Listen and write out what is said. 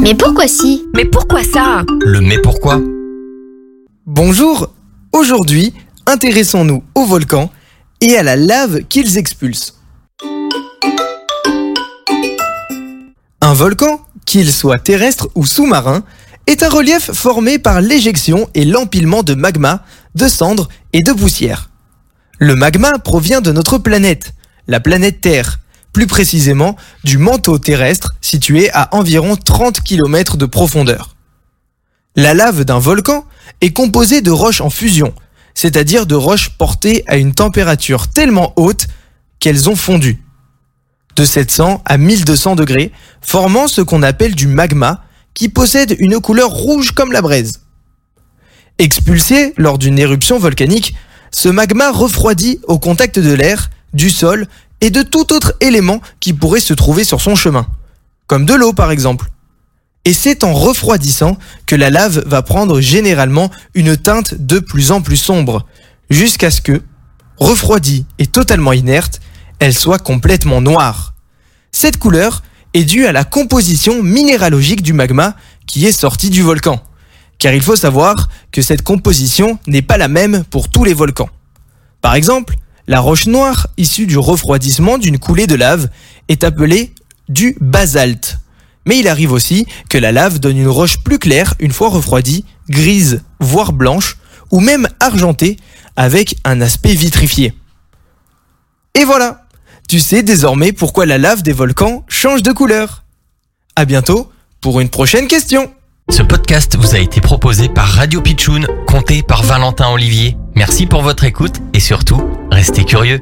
Mais pourquoi si? Mais pourquoi ça? Le mais pourquoi? Bonjour. Aujourd'hui, intéressons-nous aux volcans et à la lave qu'ils expulsent. Un volcan, qu'il soit terrestre ou sous-marin, est un relief formé par l'éjection et l'empilement de magma, de cendres et de poussière. Le magma provient de notre planète, la planète Terre, plus précisément du manteau terrestre situé à environ 30 km de profondeur. La lave d'un volcan est composée de roches en fusion, c'est-à-dire de roches portées à une température tellement haute qu'elles ont fondu. De 700 à 1200 degrés, formant ce qu'on appelle du magma, qui possède une couleur rouge comme la braise. Expulsé lors d'une éruption volcanique, ce magma refroidit au contact de l'air, du sol et de tout autre élément qui pourrait se trouver sur son chemin, comme de l'eau par exemple. Et c'est en refroidissant que la lave va prendre généralement une teinte de plus en plus sombre, jusqu'à ce que, refroidie et totalement inerte, elle soit complètement noire. Cette couleur est due à la composition minéralogique du magma qui est sorti du volcan. Car il faut savoir que cette composition n'est pas la même pour tous les volcans. Par exemple, la roche noire issue du refroidissement d'une coulée de lave est appelée du basalte. Mais il arrive aussi que la lave donne une roche plus claire une fois refroidie, grise, voire blanche, ou même argentée, avec un aspect vitrifié. Et voilà, tu sais désormais pourquoi la lave des volcans change de couleur. À bientôt pour une prochaine question. Ce podcast vous a été proposé par Radio Pitchoun, compté par Valentin Olivier. Merci pour votre écoute et surtout, restez curieux.